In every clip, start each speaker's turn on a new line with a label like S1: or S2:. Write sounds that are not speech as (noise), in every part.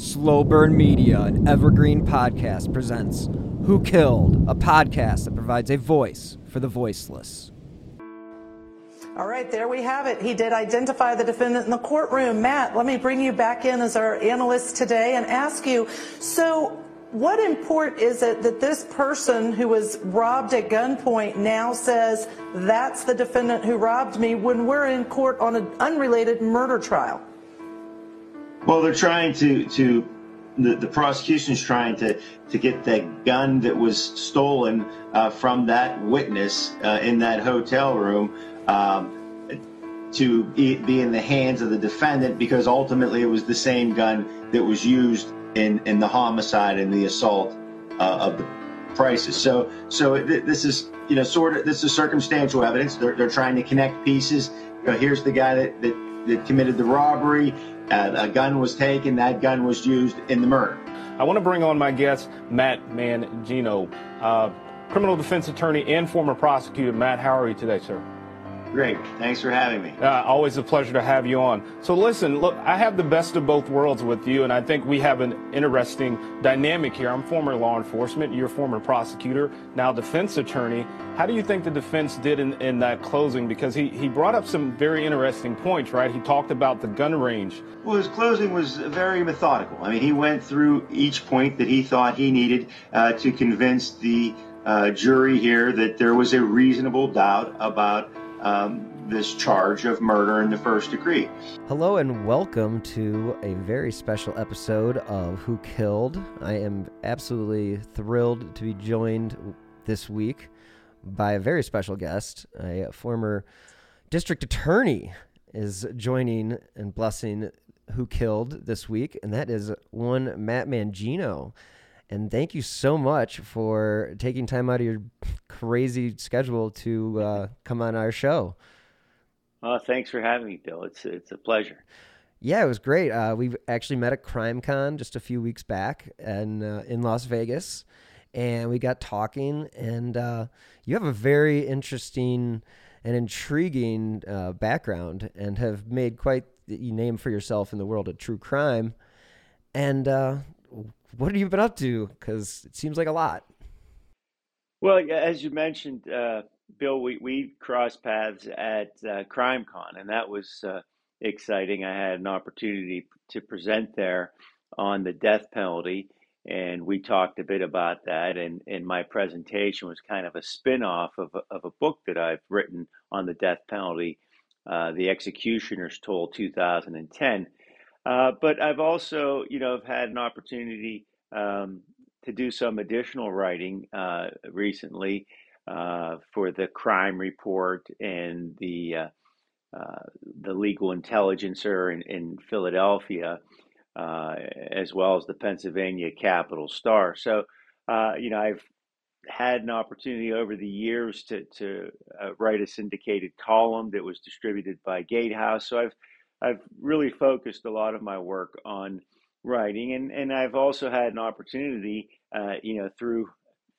S1: Slow Burn Media, an evergreen podcast, presents Who Killed, a podcast that provides a voice for the voiceless.
S2: All right, there we have it. He did identify the defendant in the courtroom. Matt, let me bring you back in as our analyst today and ask you so, what import is it that this person who was robbed at gunpoint now says that's the defendant who robbed me when we're in court on an unrelated murder trial?
S3: Well, they're trying to to the, the prosecution's trying to to get that gun that was stolen uh, from that witness uh, in that hotel room um, to be, be in the hands of the defendant because ultimately it was the same gun that was used in in the homicide and the assault uh, of the prices. So so th- this is you know sort of this is circumstantial evidence. They're, they're trying to connect pieces. You know, here's the guy that, that that committed the robbery. Uh, a gun was taken. That gun was used in the murder.
S4: I want to bring on my guest, Matt Mangino, uh, criminal defense attorney and former prosecutor. Matt, how are you today, sir?
S3: Great. Thanks for having me.
S4: Uh, always a pleasure to have you on. So listen, look, I have the best of both worlds with you, and I think we have an interesting dynamic here. I'm former law enforcement, you're former prosecutor, now defense attorney. How do you think the defense did in, in that closing? Because he, he brought up some very interesting points, right? He talked about the gun range.
S3: Well, his closing was very methodical. I mean, he went through each point that he thought he needed uh, to convince the uh, jury here that there was a reasonable doubt about um, this charge of murder in the first degree.
S1: Hello and welcome to a very special episode of Who Killed. I am absolutely thrilled to be joined this week by a very special guest, a former district attorney is joining and blessing Who Killed this week, and that is one Matt Mangino. And thank you so much for taking time out of your crazy schedule to uh, come on our show.
S3: Uh, thanks for having me, Bill. It's it's a pleasure.
S1: Yeah, it was great. Uh, we actually met at CrimeCon just a few weeks back and uh, in Las Vegas, and we got talking. And uh, you have a very interesting and intriguing uh, background, and have made quite the name for yourself in the world of true crime. And uh, what have you been up to? Because it seems like a lot.
S3: Well, as you mentioned, uh, Bill, we, we crossed paths at uh, CrimeCon, and that was uh, exciting. I had an opportunity to present there on the death penalty, and we talked a bit about that. And, and my presentation was kind of a spin off of, a- of a book that I've written on the death penalty, uh, The Executioner's Toll 2010. Uh, but I've also, you know, have had an opportunity um, to do some additional writing uh, recently uh, for the Crime Report and the uh, uh, the Legal Intelligencer in, in Philadelphia, uh, as well as the Pennsylvania Capital Star. So, uh, you know, I've had an opportunity over the years to to write a syndicated column that was distributed by Gatehouse. So I've I've really focused a lot of my work on writing, and and I've also had an opportunity, uh, you know, through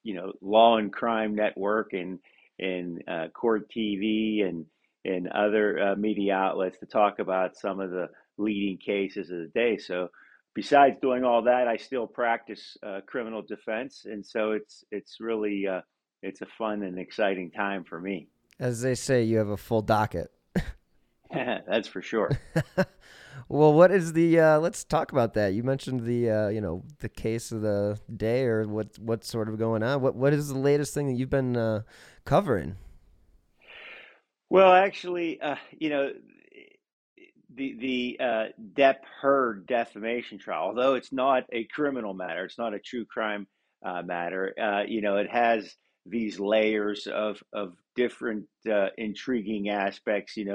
S3: you know Law and Crime Network and and uh, Court TV and and other uh, media outlets to talk about some of the leading cases of the day. So besides doing all that, I still practice uh, criminal defense, and so it's it's really uh, it's a fun and exciting time for me.
S1: As they say, you have a full docket. (laughs)
S3: That's for sure. (laughs)
S1: well, what is the? Uh, let's talk about that. You mentioned the, uh, you know, the case of the day, or what? What's sort of going on? What What is the latest thing that you've been uh, covering?
S3: Well, actually, uh, you know, the the uh, Depp Heard defamation trial, although it's not a criminal matter, it's not a true crime uh, matter. Uh, you know, it has these layers of of different intriguing aspects. You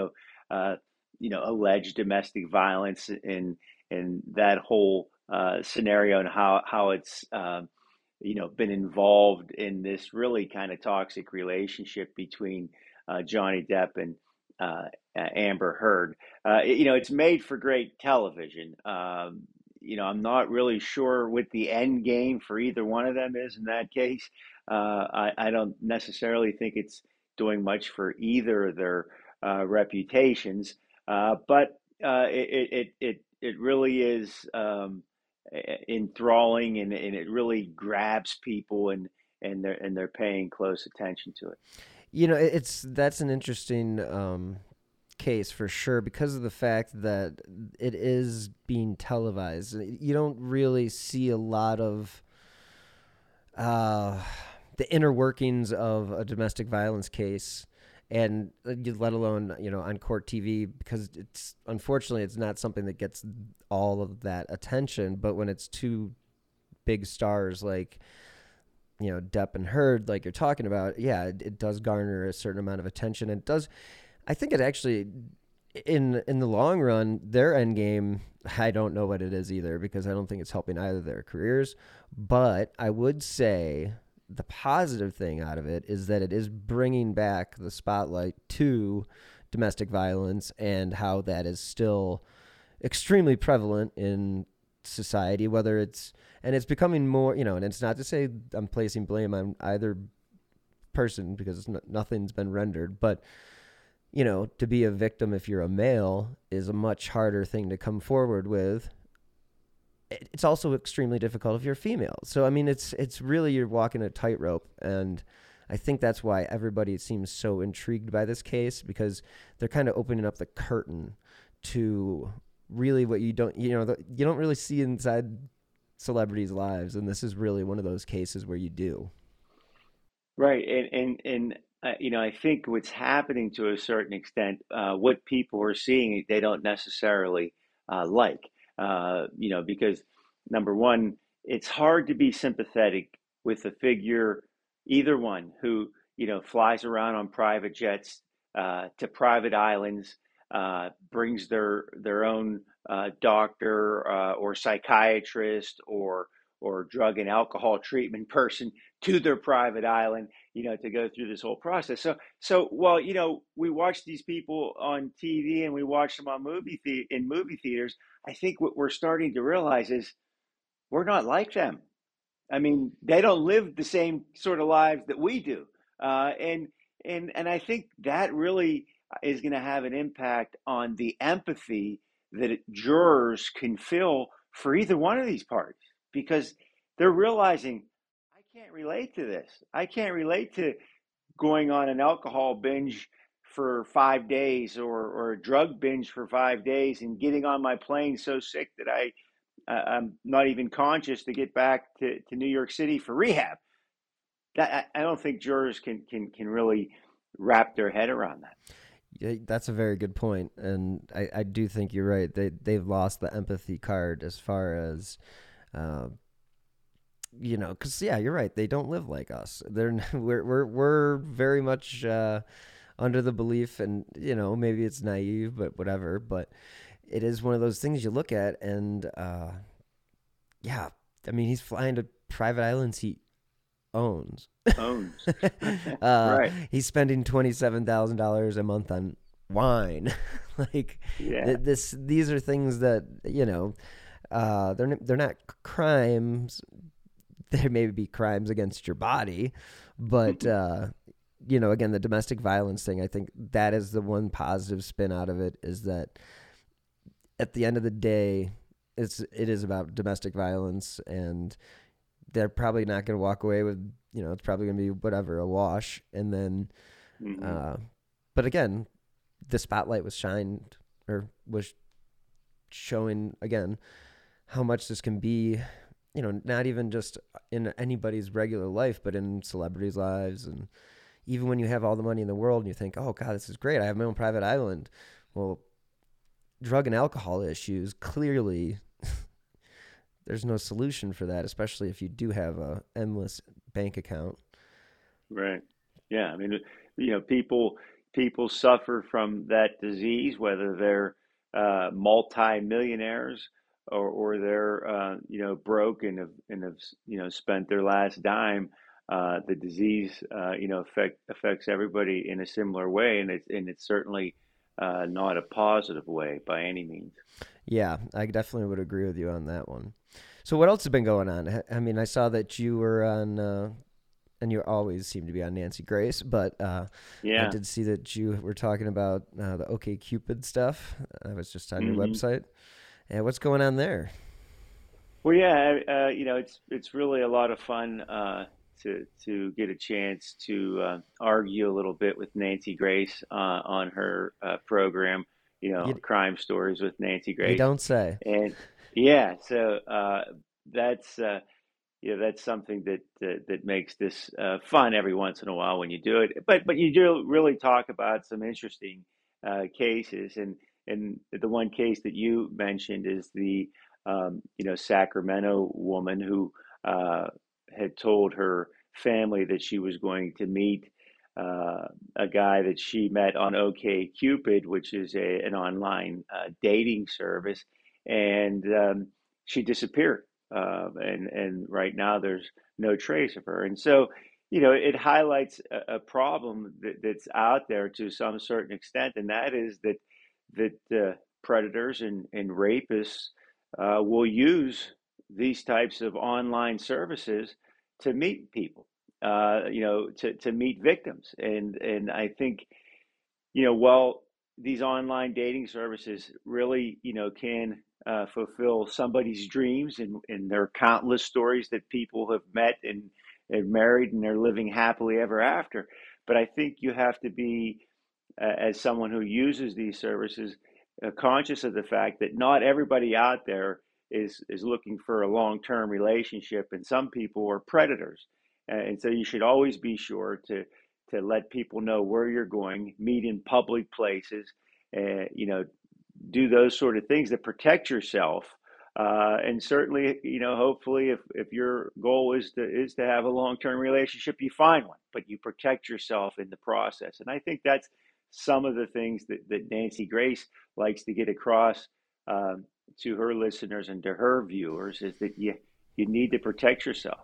S3: know, you know, alleged domestic violence and and that whole uh, scenario and how how it's um, you know been involved in this really kind of toxic relationship between uh, Johnny Depp and uh, Amber Heard. Uh, you know, it's made for great television. Um, you know, I'm not really sure what the end game for either one of them is in that case. Uh, I, I, don't necessarily think it's doing much for either of their uh, reputations, uh, but uh, it, it, it, it really is um, enthralling and, and it really grabs people and, and they're, and they're paying close attention to it.
S1: You know, it's that's an interesting um, case for sure because of the fact that it is being televised. You don't really see a lot of uh, the inner workings of a domestic violence case and uh, let alone you know on court TV because it's unfortunately it's not something that gets all of that attention but when it's two big stars like you know Depp and Heard like you're talking about yeah it, it does garner a certain amount of attention it does I think it actually in in the long run, their end game, I don't know what it is either because I don't think it's helping either their careers. But I would say the positive thing out of it is that it is bringing back the spotlight to domestic violence and how that is still extremely prevalent in society. Whether it's and it's becoming more, you know, and it's not to say I'm placing blame on either person because nothing's been rendered, but you know, to be a victim if you're a male is a much harder thing to come forward with. It's also extremely difficult if you're female. So I mean, it's it's really you're walking a tightrope, and I think that's why everybody seems so intrigued by this case because they're kind of opening up the curtain to really what you don't you know the, you don't really see inside celebrities' lives, and this is really one of those cases where you do.
S3: Right, and and and uh, you know, I think what's happening to a certain extent, uh, what people are seeing, they don't necessarily uh, like. Uh, you know, because number one, it's hard to be sympathetic with a figure, either one, who you know flies around on private jets uh, to private islands, uh, brings their their own doctor or psychiatrist or or drug and alcohol treatment person to their private island you know, to go through this whole process. So, so well, you know, we watch these people on TV and we watch them on movie the- in movie theaters. I think what we're starting to realize is we're not like them. I mean, they don't live the same sort of lives that we do, uh, and and and I think that really is going to have an impact on the empathy that jurors can feel for either one of these parties because they're realizing I can't relate to this. I can't relate to going on an alcohol binge for five days or, or a drug binge for five days and getting on my plane so sick that I uh, I'm not even conscious to get back to, to New York City for rehab. That I, don't think jurors can, can can really wrap their head around that.
S1: Yeah, that's a very good point, and I, I do think you're right. They they've lost the empathy card as far as uh, you know, because yeah, you're right. They don't live like us. They're (laughs) we're we're we're very much uh, under the belief, and you know, maybe it's naive, but whatever. But it is one of those things you look at, and uh, yeah, I mean, he's flying to private islands he owns.
S3: Owns. (laughs)
S1: uh, right. He's spending twenty seven thousand dollars a month on wine. (laughs) like yeah. th- this, these are things that you know. Uh, they're they're not crimes (laughs) there may be crimes against your body, but (laughs) uh, you know, again, the domestic violence thing. I think that is the one positive spin out of it is that at the end of the day, it's it is about domestic violence, and they're probably not going to walk away with you know it's probably going to be whatever a wash, and then, mm-hmm. uh, but again, the spotlight was shined or was showing again how much this can be you know not even just in anybody's regular life but in celebrities lives. And even when you have all the money in the world and you think oh god this is great. I have my own private island. Well drug and alcohol issues clearly (laughs) there's no solution for that especially if you do have a endless bank account.
S3: Right. Yeah i mean you know people people suffer from that disease whether they're uh, multi-millionaires or, or they're uh, you know broke and have, and have you know spent their last dime uh, the disease uh, you know affect, affects everybody in a similar way and it's and it's certainly uh, not a positive way by any means
S1: yeah i definitely would agree with you on that one so what else has been going on i mean i saw that you were on uh, and you always seem to be on Nancy Grace, but uh,
S3: yeah.
S1: I did see that you were talking about uh, the OkCupid stuff. I was just on mm-hmm. your website. And what's going on there?
S3: Well, yeah, uh, you know, it's it's really a lot of fun uh, to to get a chance to uh, argue a little bit with Nancy Grace uh, on her program. You know, you, crime stories with Nancy Grace. You
S1: don't say.
S3: And yeah, so that's you know that's something that that, that makes this uh, fun every once in a while when you do it. But but you do really talk about some interesting uh, cases, and and the one case that you mentioned is the um, you know Sacramento woman who uh, had told her family that she was going to meet uh, a guy that she met on OkCupid, which is a, an online uh, dating service, and um, she disappeared uh, and and right now there's no trace of her. And so, you know, it highlights a, problem that, that's out there to some certain extent, and that is that that uh, predators and, and rapists uh, will use these types of online services to meet people, uh, you know, to, to meet victims. And and I think, you know, while these online dating services really, you know, can uh, fulfill somebody's dreams, and, and there are countless stories that people have met and, and married, and they're living happily ever after. But I think you have to be, uh, as someone who uses these services, uh, conscious of the fact that not everybody out there is is looking for a long term relationship, and some people are predators, and so you should always be sure to to let people know where you're going, meet in public places, uh, you know, do those sort of things that protect yourself. Uh, and certainly, you know, hopefully, if, if your goal is to is to have a long term relationship, you find one, but you protect yourself in the process. And I think that's some of the things that, that Nancy Grace likes to get across um, to her listeners and to her viewers is that you you need to protect yourself.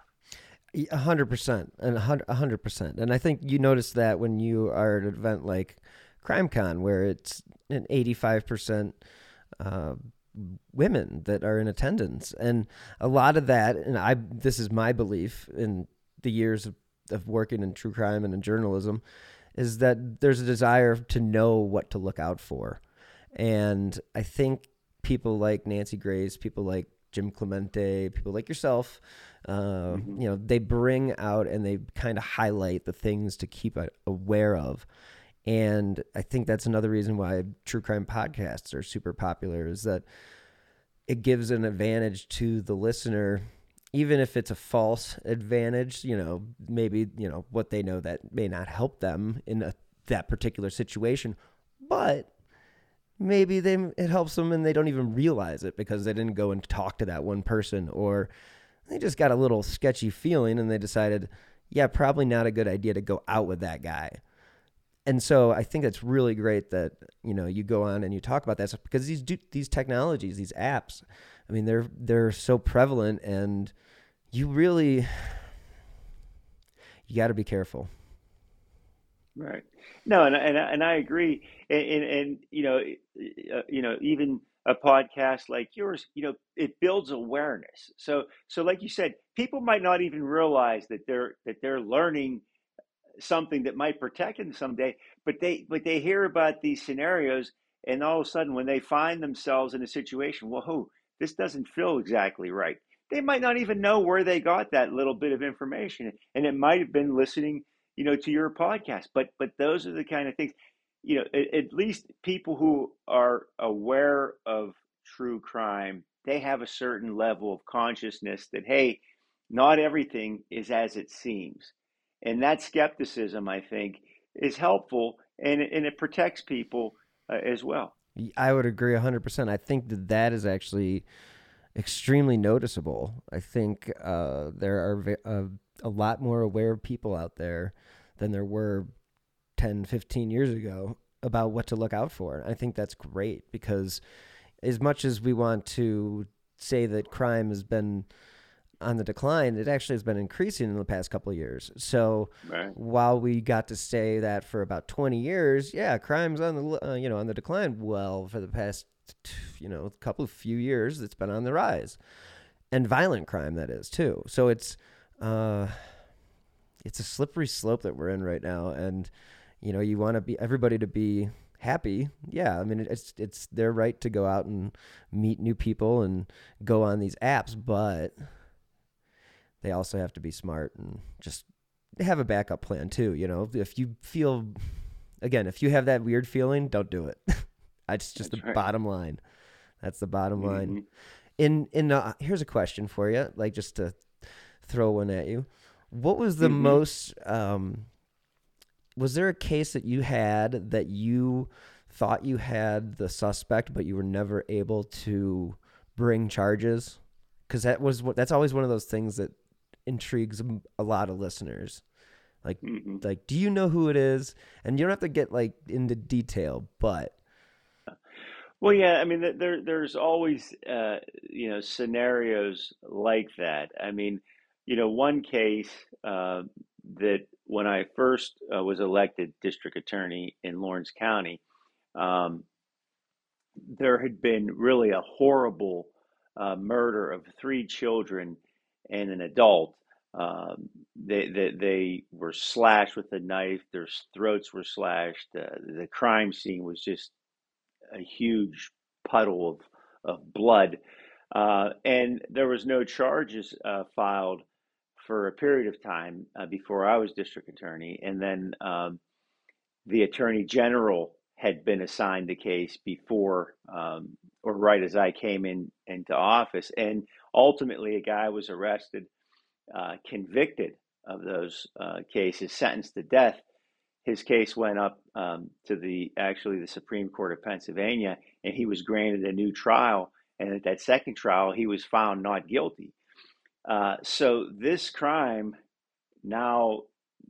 S1: A hundred percent, and a hundred percent, and I think you notice that when you are at an event like CrimeCon, where it's an 85% uh, women that are in attendance. And a lot of that, and I, this is my belief in the years of, of working in true crime and in journalism, is that there's a desire to know what to look out for. And I think people like Nancy Grace, people like Jim Clemente, people like yourself, uh, mm-hmm. you know, they bring out and they kind of highlight the things to keep aware of. And I think that's another reason why true crime podcasts are super popular is that it gives an advantage to the listener even if it's a false advantage, you know, maybe, you know, what they know that may not help them in a, that particular situation, but maybe they it helps them and they don't even realize it because they didn't go and talk to that one person or they just got a little sketchy feeling and they decided, yeah, probably not a good idea to go out with that guy and so I think it's really great that you know you go on and you talk about that stuff because these do, these technologies, these apps, I mean they're they're so prevalent and you really you got to be careful.
S3: Right. No, and and and I agree. And and, and you know, uh, you know, even a podcast like yours, you know, it builds awareness. So so like you said, people might not even realize that they're that they're learning something that might protect them someday. But they but they hear about these scenarios, and all of a sudden, when they find themselves in a situation, whoa, this doesn't feel exactly right. They might not even know where they got that little bit of information, and it might have been listening, you know, to your podcast. But but those are the kind of things. you know, at, at least people who are aware of true crime, they have a certain level of consciousness that, hey, not everything is as it seems. And that skepticism, I think, is helpful and, and it protects people uh, as well.
S1: I would agree 100%. I think that that is actually extremely noticeable. I think uh, there are uh, a lot more aware people out there than there were 10, 15 years ago about what to look out for. I think that's great because as much as we want to say that crime has been on the decline, it actually has been increasing in the past couple of years. So right. while we got to say that for about 20 years, yeah, crime's on the uh, you know on the decline. Well, for the past you know couple of few years, it's been on the rise, and violent crime that is too. So it's uh, it's a slippery slope that we're in right now, and you know you want to be everybody to be happy. Yeah, I mean it's it's their right to go out and meet new people and go on these apps, but they also have to be smart and just have a backup plan too. You know, if you feel, again, if you have that weird feeling, don't do it. (laughs) That's just That's the right. bottom line. That's the bottom mm-hmm. line. In in uh, here's a question for you, like just to throw one at you. What was the mm-hmm. most? Um, was there a case that you had that you thought you had the suspect, but you were never able to bring charges? Because that was what that's always one of those things that intrigues a lot of listeners. Like, mm-hmm. like, do you know who it is? And you don't have to get like into detail, but.
S3: Well, yeah, I mean, there, there's always, uh, you know, scenarios like that. I mean, you know, one case uh, that when I first uh, was elected district attorney in Lawrence County, um, there had been really a horrible uh, murder of three children and an adult. Um, they, they, they were slashed with a knife. Their throats were slashed. Uh, the crime scene was just a huge puddle of, of blood. Uh, and there was no charges uh, filed for a period of time uh, before I was district attorney. And then um, the attorney general had been assigned the case before um, or right as I came in into office. And ultimately, a guy was arrested, uh, convicted of those uh, cases, sentenced to death. His case went up um, to the actually the Supreme Court of Pennsylvania, and he was granted a new trial. And at that second trial, he was found not guilty. Uh, so this crime now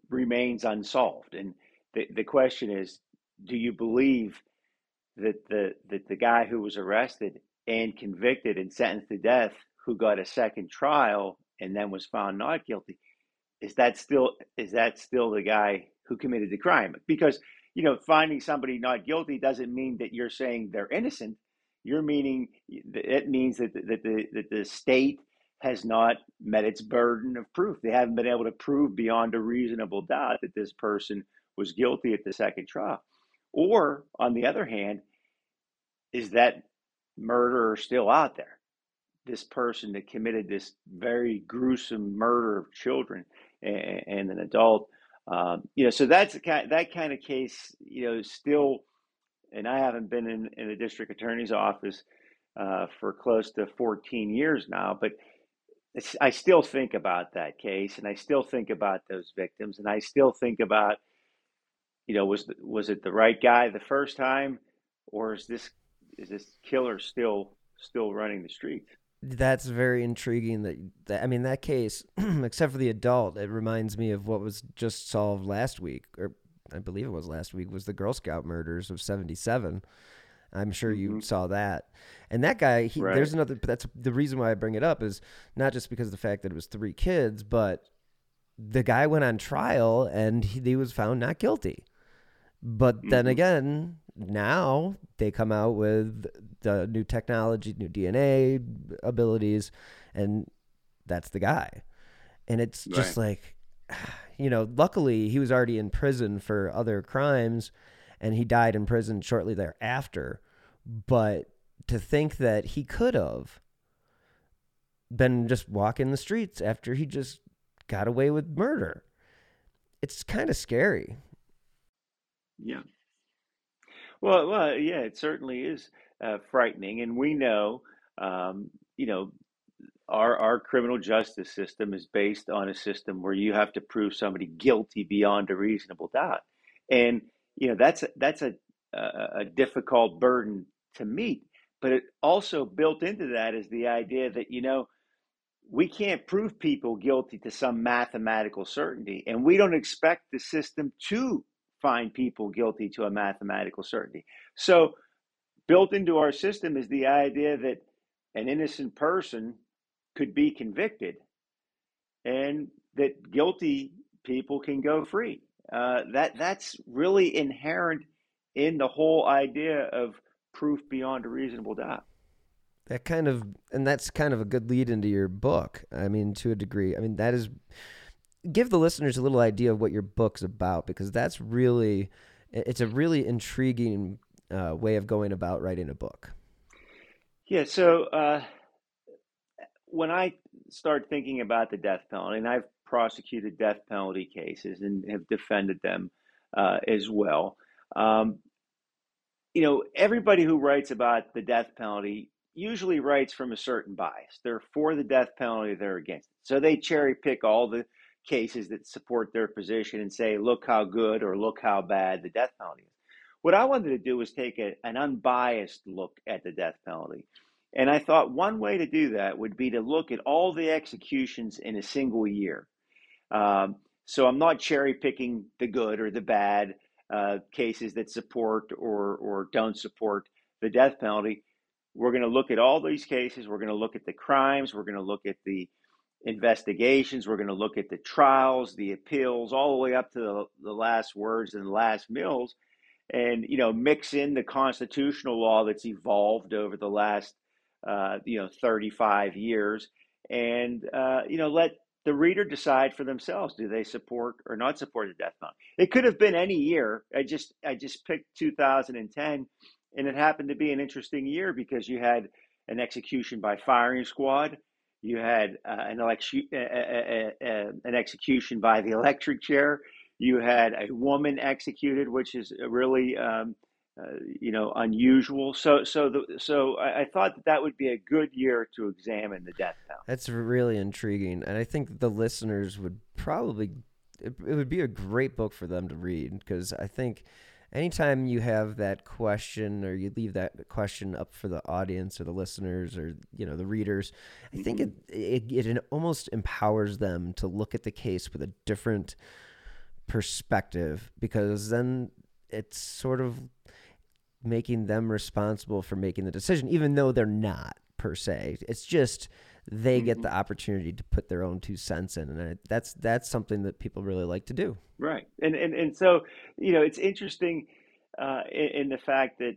S3: remains unsolved, and the the question is, do you believe that the that the guy who was arrested and convicted and sentenced to death, who got a second trial and then was found not guilty, is that still is that still the guy who committed the crime? Because you know, finding somebody not guilty doesn't mean that you're saying they're innocent. You're meaning it means that that the that the state has not met its burden of proof. They haven't been able to prove beyond a reasonable doubt that this person was guilty at the second trial. Or, on the other hand, is that murderer still out there? This person that committed this very gruesome murder of children and, and an adult. Um, you know, so that's kind that kind of case. You know, still, and I haven't been in, in district attorney's office uh, for close to 14 years now, but I still think about that case, and I still think about those victims, and I still think about you know, was was it the right guy the first time, or is this is this killer still still running the streets?
S1: That's very intriguing. That, that I mean, that case, (clears throat) except for the adult, it reminds me of what was just solved last week, or I believe it was last week, was the Girl Scout murders of '77. I'm sure you mm-hmm. saw that. And that guy, he, right. there's another. That's the reason why I bring it up is not just because of the fact that it was three kids, but the guy went on trial and he, he was found not guilty. But then mm-hmm. again, now they come out with the new technology, new DNA abilities, and that's the guy. And it's right. just like, (sighs) you know, luckily he was already in prison for other crimes and he died in prison shortly thereafter. But to think that he could have been just walking the streets after he just got away with murder, it's kind of scary.
S3: Yeah. Well, well, yeah, it certainly is uh, frightening, and we know, um, you know, our our criminal justice system is based on a system where you have to prove somebody guilty beyond a reasonable doubt, and you know that's that's a a, a difficult burden to meet. But it also built into that is the idea that you know we can't prove people guilty to some mathematical certainty, and we don't expect the system to find people guilty to a mathematical certainty. So, built into our system is the idea that an innocent person could be convicted and that guilty people can go free. Uh, that that's really inherent in the whole idea of proof beyond a reasonable doubt.
S1: That kind of, and that's kind of a good lead into your book. I mean, to a degree. I mean, that is give the listeners a little idea of what your book's about because that's really, it's a really intriguing uh, way of going about writing a book.
S3: Yeah. So uh, when I start thinking about the death penalty, and I've prosecuted death penalty cases and have defended them uh, as well. Um, you know, everybody who writes about the death penalty usually writes from a certain bias. They're for the death penalty, they're against it. So they cherry pick all the cases that support their position and say, look how good or look how bad the death penalty is. What I wanted to do was take a, an unbiased look at the death penalty. And I thought one way to do that would be to look at all the executions in a single year. Um, so I'm not cherry picking the good or the bad uh, cases that support or, or don't support the death penalty. We're going to look at all these cases. We're going to look at the crimes. We're going to look at the investigations. We're going to look at the trials, the appeals, all the way up to the, the last words and the last mills, and you know mix in the constitutional law that's evolved over the last uh, you know 35 years, and uh, you know let the reader decide for themselves do they support or not support the death penalty. It could have been any year. I just I just picked 2010, and it happened to be an interesting year because you had an execution by firing squad you had uh, an election, uh, uh, uh, an execution by the electric chair. You had a woman executed, which is really, um, uh, you know, unusual. So, so, the, so I, I, thought that that would be a good year to examine the death penalty.
S1: That's really intriguing, and I think the listeners would probably it, it would be a great book for them to read because I think anytime you have that question or you leave that question up for the audience or the listeners or you know the readers i think it, it it almost empowers them to look at the case with a different perspective because then it's sort of making them responsible for making the decision even though they're not per se it's just they get mm-hmm. the opportunity to put their own two cents in, and that's that's something that people really like to do.
S3: Right, and and and so you know it's interesting uh, in, in, the fact that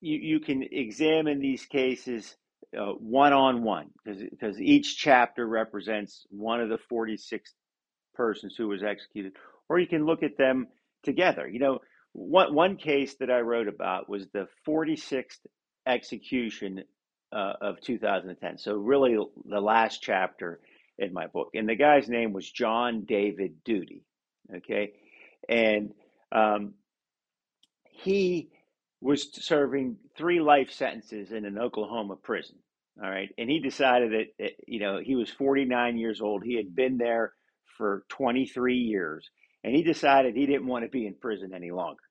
S3: you you can examine these cases one on one because because each chapter represents one of the forty six persons who was executed, or you can look at them together. You know, one one case that I wrote about was the forty sixth execution uh, of 2010. So really, the last chapter in my book, and the guy's name was John David Duty. Okay, and um, he was serving three life sentences in an Oklahoma prison. All right, and he decided that eh, you know he was 49 years old. He had been there for 23 years, and he decided he didn't want to be in prison any longer.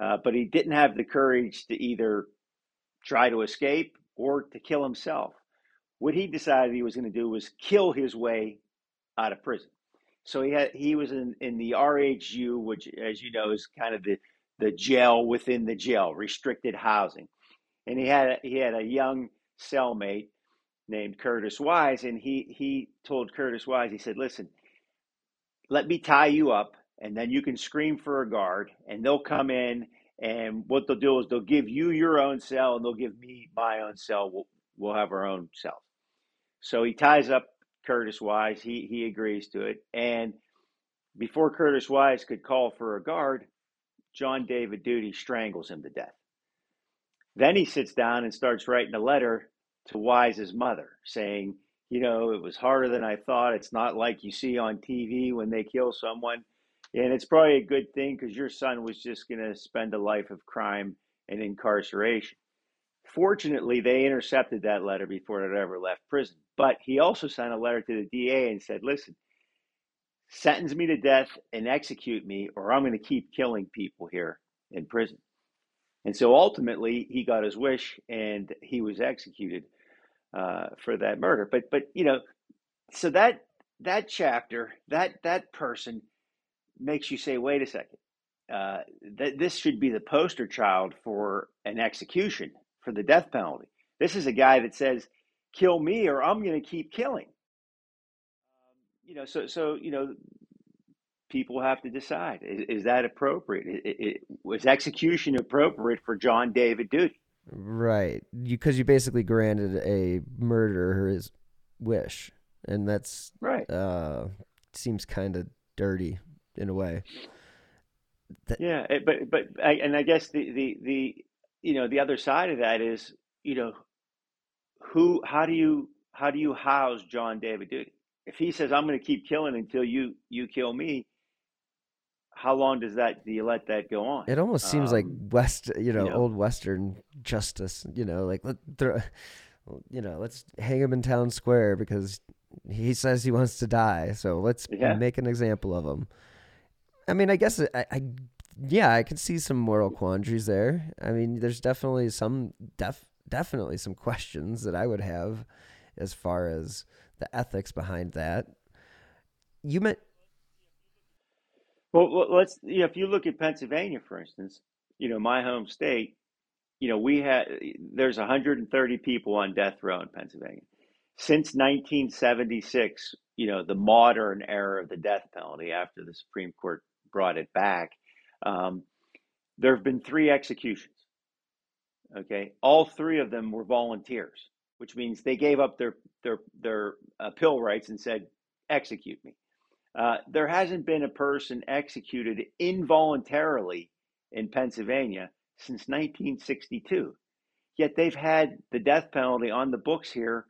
S3: Uh, but he didn't have the courage to either try to escape or to kill himself. What he decided he was going to do was kill his way out of prison. So he had he was in, in the RHU, which, as you know, is kind of the the jail within the jail, restricted housing. And he had he had a young cellmate named Curtis Wise, and he he told Curtis Wise, he said, "Listen, let me tie you up, and then you can scream for a guard, and they'll come in and what they'll do is they'll give you your own cell and they'll give me my own cell. We'll, we'll have our own cells. So he ties up Curtis Wise. He, he agrees to it. And before Curtis Wise could call for a guard, John David Duty strangles him to death. Then he sits down and starts writing a letter to Wise's mother saying, you know, it was harder than I thought. It's not like you see on TV when they kill someone. And it's probably a good thing because your son was just going to spend a life of crime and incarceration. Fortunately, they intercepted that letter before it ever left prison. But he also sent a letter to the DA and said, listen, sentence me to death and execute me, or I'm going to keep killing people here in prison. And so ultimately, he got his wish and he was executed uh, for that murder. But, but you know, so that that chapter, that that person makes you say, wait a second, uh, that this should be the poster child for an execution for the death penalty. This is a guy that says, kill me or I'm going to keep killing. You know, so so you know, people have to decide: is, is that appropriate? Was execution appropriate for John David Duty?
S1: Right, because you, you, basically granted a murderer his wish, and that's
S3: right.
S1: Uh, seems kind of dirty in a way.
S3: That, yeah, but but I, and I guess the the the you know the other side of that is you know who how do you how do you house John David Duty? If he says I'm going to keep killing until you you kill me, how long does that do you let that go on?
S1: It almost seems um, like West, you know, you know, old Western justice. You know, like let throw, you know, let's hang him in town square because he says he wants to die. So let's yeah. make an example of him. I mean, I guess I, I, yeah, I can see some moral quandaries there. I mean, there's definitely some def definitely some questions that I would have as far as the ethics behind that. You meant
S3: well, let's you know, if you look at Pennsylvania, for instance, you know my home state, you know we had there's 130 people on death row in Pennsylvania since 1976. You know the modern era of the death penalty after the Supreme Court brought it back. Um, there have been three executions. Okay, all three of them were volunteers, which means they gave up their their their uh, pill rights and said, "Execute me." Uh, there hasn't been a person executed involuntarily in Pennsylvania since 1962. Yet they've had the death penalty on the books here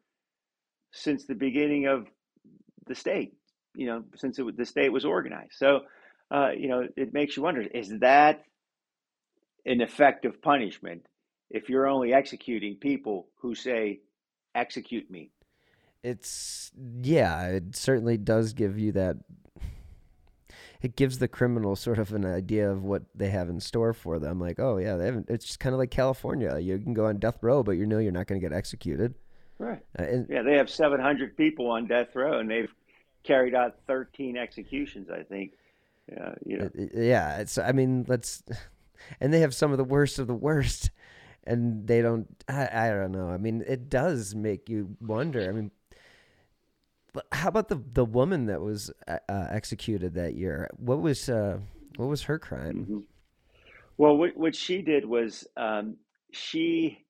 S3: since the beginning of the state. You know, since it, the state was organized. So, uh, you know, it makes you wonder: is that an effective punishment if you're only executing people who say, execute me.
S1: It's, yeah, it certainly does give you that. It gives the criminal sort of an idea of what they have in store for them. Like, oh, yeah, they haven't, it's kind of like California. You can go on death row, but you know you're not going to get executed.
S3: Right. Uh, and, yeah, they have 700 people on death row, and they've carried out 13 executions, I think. Uh, you know.
S1: Yeah, it's. I mean, let's, (laughs) and they have some of the worst of the worst and they don't I, I don't know i mean it does make you wonder i mean how about the the woman that was uh, uh, executed that year? What was uh, what was her crime? Mm-hmm.
S3: well what, what she did was um, she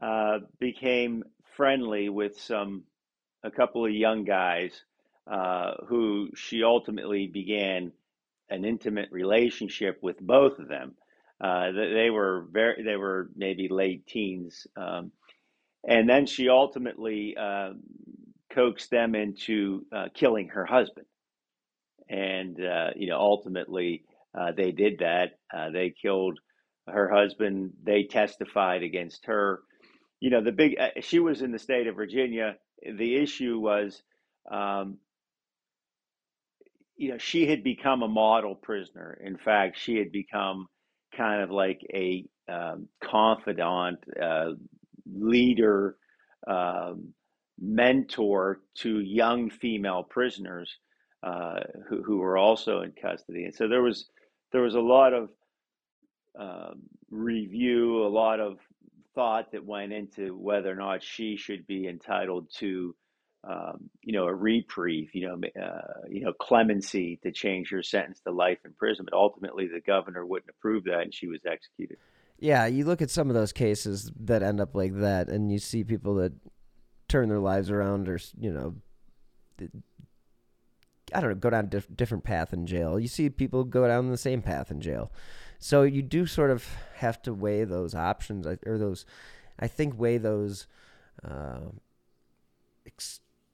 S3: uh, became friendly with some a couple of young guys uh, who she ultimately began an intimate relationship with both of them. Uh, they were very, they were maybe late teens, um, and then she ultimately uh, coaxed them into uh, killing her husband, and uh, you know ultimately uh, they did that. Uh, they killed her husband. They testified against her. You know the big. she was in the state of Virginia. The issue was. Um, you know, she had become a model prisoner. In fact, she had become kind of like a um, confidant, uh, leader, um, mentor to young female prisoners uh, who, who were also in custody. And so there was there was a lot of uh, review, a lot of thought that went into whether or not she should be entitled to um, you know, a reprieve, you know, uh, you know, clemency to change her sentence to life imprisonment. Ultimately, the governor wouldn't approve that, and she was executed.
S1: Yeah, you look at some of those cases that end up like that, and you see people that turn their lives around, or you know, I don't know, go down a diff- different path in jail. You see people go down the same path in jail. So you do sort of have to weigh those options, or those, I think, weigh those. Uh,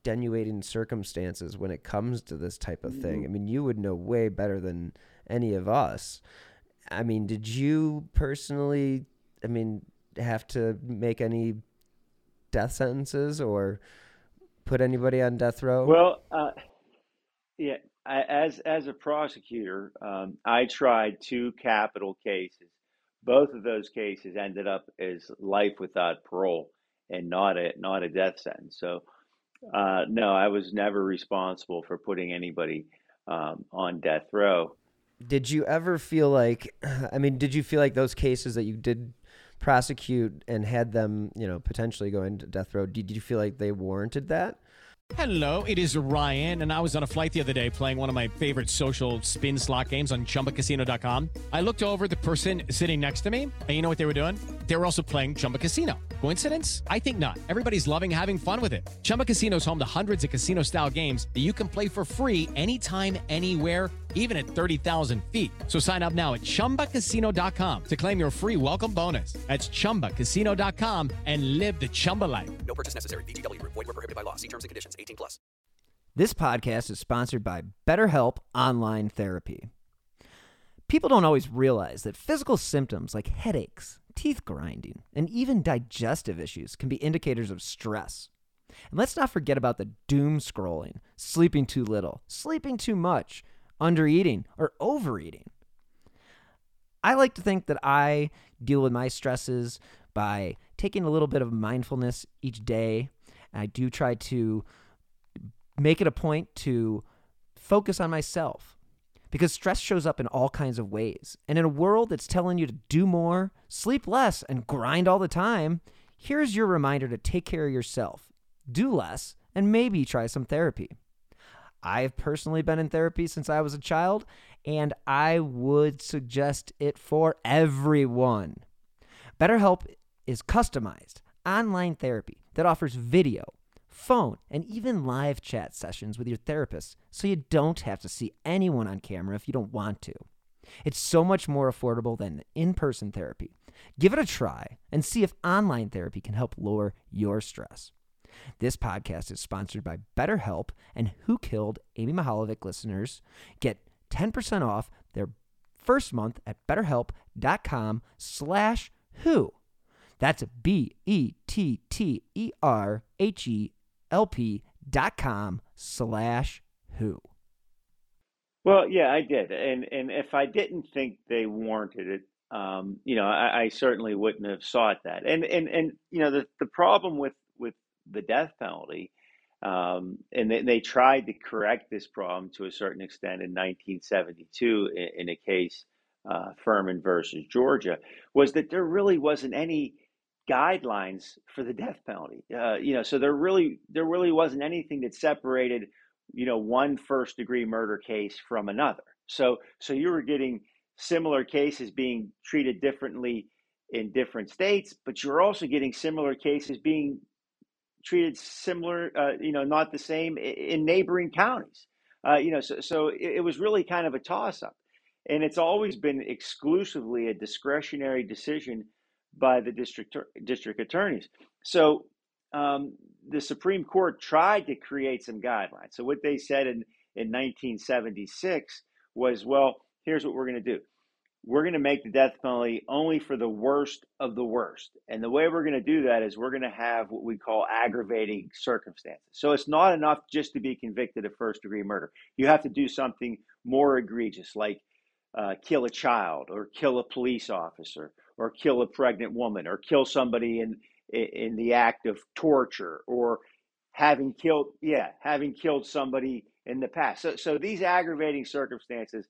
S1: extenuating circumstances when it comes to this type of thing. Mm-hmm. I mean, you would know way better than any of us. I mean, did you personally? I mean, have to make any death sentences or put anybody on death row?
S3: Well, uh, yeah, I, as as a prosecutor, um, I tried two capital cases. Both of those cases ended up as life without parole and not a not a death sentence. So, uh, no, I was never responsible for putting anybody um, on death row.
S1: Did you ever feel like? (clears throat) I mean, did you feel like those cases that you did prosecute and had them, you know, potentially going to death row? Did you feel like they warranted that?
S5: Hello, it is Ryan, and I was on a flight the other day playing one of my favorite social spin slot games on chumbacasino.com. I looked over the person sitting next to me, and you know what they were doing? They were also playing Chumba Casino. Coincidence? I think not. Everybody's loving having fun with it. Chumba Casino is home to hundreds of casino style games that you can play for free anytime, anywhere, even at 30,000 feet. So sign up now at chumbacasino.com to claim your free welcome bonus. That's chumbacasino.com and live the Chumba life.
S6: No purchase necessary. VGW Group. Void were prohibited by law. See terms and conditions. 18 plus.
S1: This podcast is sponsored by BetterHelp Online Therapy. People don't always realize that physical symptoms like headaches, teeth grinding, and even digestive issues can be indicators of stress. And let's not forget about the doom scrolling, sleeping too little, sleeping too much, undereating, or overeating. I like to think that I deal with my stresses by taking a little bit of mindfulness each day. I do try to make it a point to focus on myself because stress shows up in all kinds of ways. And in a world that's telling you to do more, sleep less, and grind all the time, here's your reminder to take care of yourself, do less, and maybe try some therapy. I've personally been in therapy since I was a child, and I would suggest it for everyone. BetterHelp is customized online therapy that offers video, phone, and even live chat sessions with your therapist so you don't have to see anyone on camera if you don't want to. It's so much more affordable than in person therapy. Give it a try and see if online therapy can help lower your stress. This podcast is sponsored by BetterHelp, and Who Killed Amy Mihaljevic listeners get 10% off their first month at betterhelp.com slash who. That's B-E-T-T-E-R-H-E-L-P dot com slash who.
S3: Well, yeah, I did, and and if I didn't think they warranted it, um, you know, I, I certainly wouldn't have sought that. And and and you know, the the problem with with the death penalty, um, and they, they tried to correct this problem to a certain extent in 1972 in, in a case, uh, Furman versus Georgia, was that there really wasn't any guidelines for the death penalty. Uh, you know, so there really there really wasn't anything that separated, you know, one first degree murder case from another. So so you were getting similar cases being treated differently in different states, but you're also getting similar cases being treated similar, uh, you know, not the same in neighboring counties. Uh, you know, so, so it, it was really kind of a toss up. And it's always been exclusively a discretionary decision by the district district attorneys. So um, the Supreme Court tried to create some guidelines. So what they said in, in 1976 was, well, here's what we're going to do we're going to make the death penalty only for the worst of the worst. And the way we're going to do that is we're going to have what we call aggravating circumstances. So it's not enough just to be convicted of first degree murder. You have to do something more egregious, like uh, kill a child, or kill a police officer, or kill a pregnant woman, or kill somebody in in the act of torture, or having killed yeah having killed somebody in the past. So so these aggravating circumstances,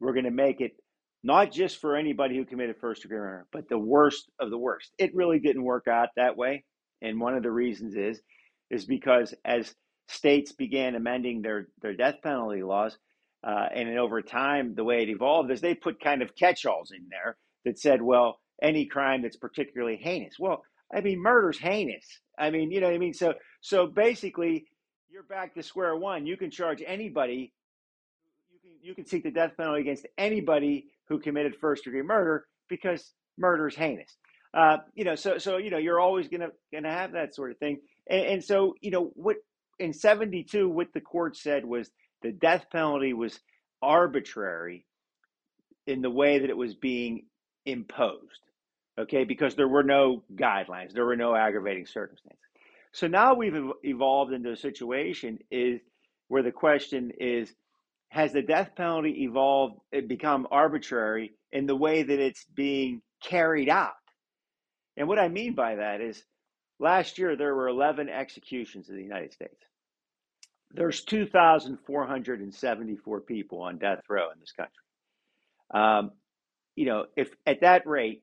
S3: we're going to make it not just for anybody who committed first degree murder, but the worst of the worst. It really didn't work out that way. And one of the reasons is is because as states began amending their, their death penalty laws, uh, and over time, the way it evolved is they put kind of catch-alls in there that said, well, any crime that's particularly heinous. Well, I mean, murder's heinous. I mean, you know what I mean? So, so basically, you're back to square one. You can charge anybody. You can seek the death penalty against anybody who committed first degree murder because murder is heinous. Uh, you know, so so you know you're always gonna gonna have that sort of thing, and, and so you know what in '72 what the court said was the death penalty was arbitrary in the way that it was being imposed. Okay, because there were no guidelines, there were no aggravating circumstances. So now we've evolved into a situation is where the question is has the death penalty evolved become arbitrary in the way that it's being carried out? And what i mean by that is last year there were 11 executions in the united states. There's 2474 people on death row in this country. Um, you know if at that rate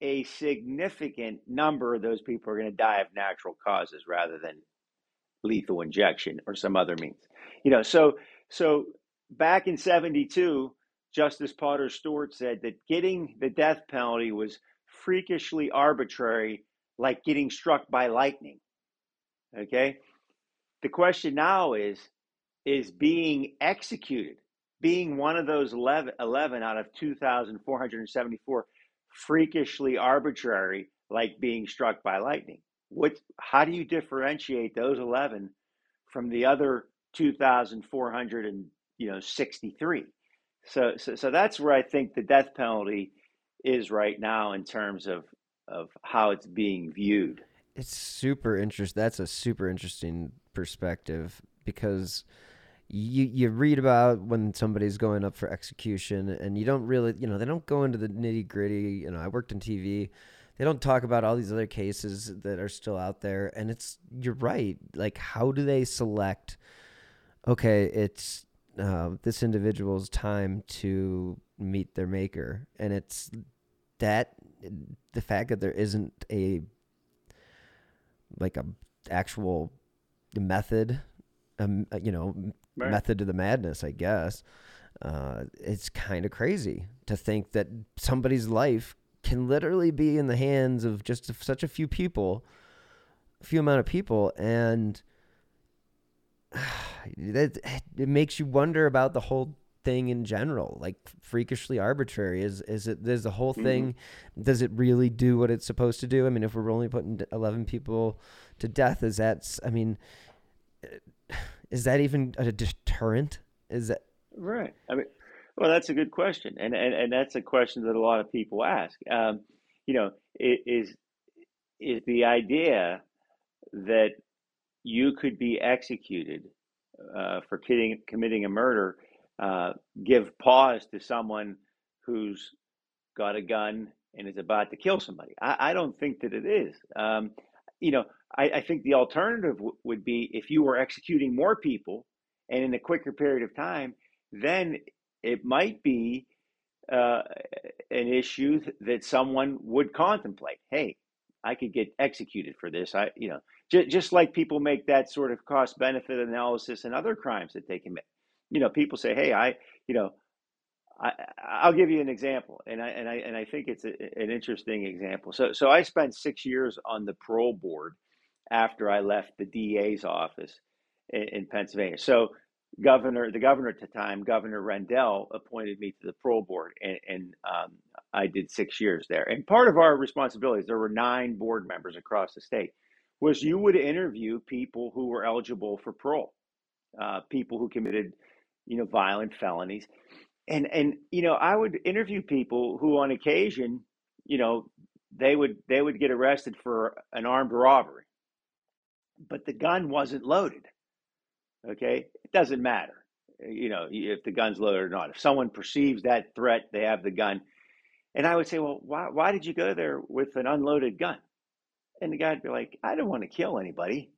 S3: a significant number of those people are going to die of natural causes rather than lethal injection or some other means. You know so so back in 72, Justice Potter Stewart said that getting the death penalty was freakishly arbitrary, like getting struck by lightning. Okay? The question now is is being executed, being one of those 11, 11 out of 2,474 freakishly arbitrary, like being struck by lightning? What, how do you differentiate those 11 from the other 2,400 and you know 63 so, so so that's where i think the death penalty is right now in terms of of how it's being viewed.
S1: It's super interesting that's a super interesting perspective because you you read about when somebody's going up for execution and you don't really you know they don't go into the nitty gritty you know i worked in tv they don't talk about all these other cases that are still out there and it's you're right like how do they select okay it's uh, this individual's time to meet their maker, and it's that the fact that there isn't a like a actual method, um, you know, right. method to the madness, I guess. Uh, it's kind of crazy to think that somebody's life can literally be in the hands of just such a few people, a few amount of people, and (sighs) that it makes you wonder about the whole thing in general like freakishly arbitrary is is it there's the whole mm-hmm. thing mm-hmm. does it really do what it's supposed to do i mean if we're only putting 11 people to death is that i mean is that even a deterrent is that
S3: right i mean well that's a good question and and, and that's a question that a lot of people ask um, you know is is the idea that you could be executed uh, for kidding, committing a murder uh, give pause to someone who's got a gun and is about to kill somebody. I, I don't think that it is. Um, you know, I, I, think the alternative w- would be if you were executing more people and in a quicker period of time, then it might be uh, an issue that someone would contemplate. Hey, I could get executed for this. I, you know, just like people make that sort of cost benefit analysis and other crimes that they commit. You know, people say, "Hey, I, you know, I, I'll give you an example," and I and I and I think it's a, an interesting example. So, so I spent six years on the parole board after I left the DA's office in, in Pennsylvania. So, governor, the governor at the time, Governor Rendell, appointed me to the parole board, and, and um, I did six years there. And part of our responsibilities, there were nine board members across the state, was you would interview people who were eligible for parole, uh, people who committed, you know, violent felonies, and and you know I would interview people who, on occasion, you know, they would they would get arrested for an armed robbery, but the gun wasn't loaded. Okay, it doesn't matter, you know, if the gun's loaded or not. If someone perceives that threat, they have the gun and I would say, well, why, why did you go there with an unloaded gun? And the guy'd be like, I didn't want to kill anybody.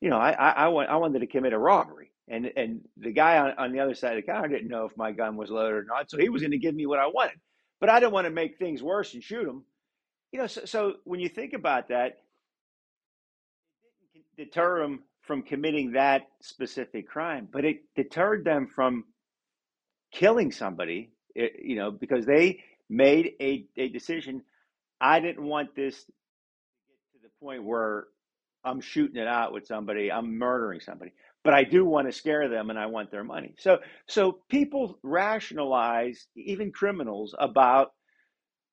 S3: You know, I, I, I, want, I wanted to commit a robbery. And, and the guy on, on the other side of the counter didn't know if my gun was loaded or not. So he was going to give me what I wanted. But I didn't want to make things worse and shoot him. You know, so, so when you think about that, it didn't deter him from committing that specific crime, but it deterred them from killing somebody, eh, you know, because they made a, a decision. I didn't want this to get to the point where I'm shooting it out with somebody, I'm murdering somebody, but I do want to scare them and I want their money. So, so people rationalize, even criminals, about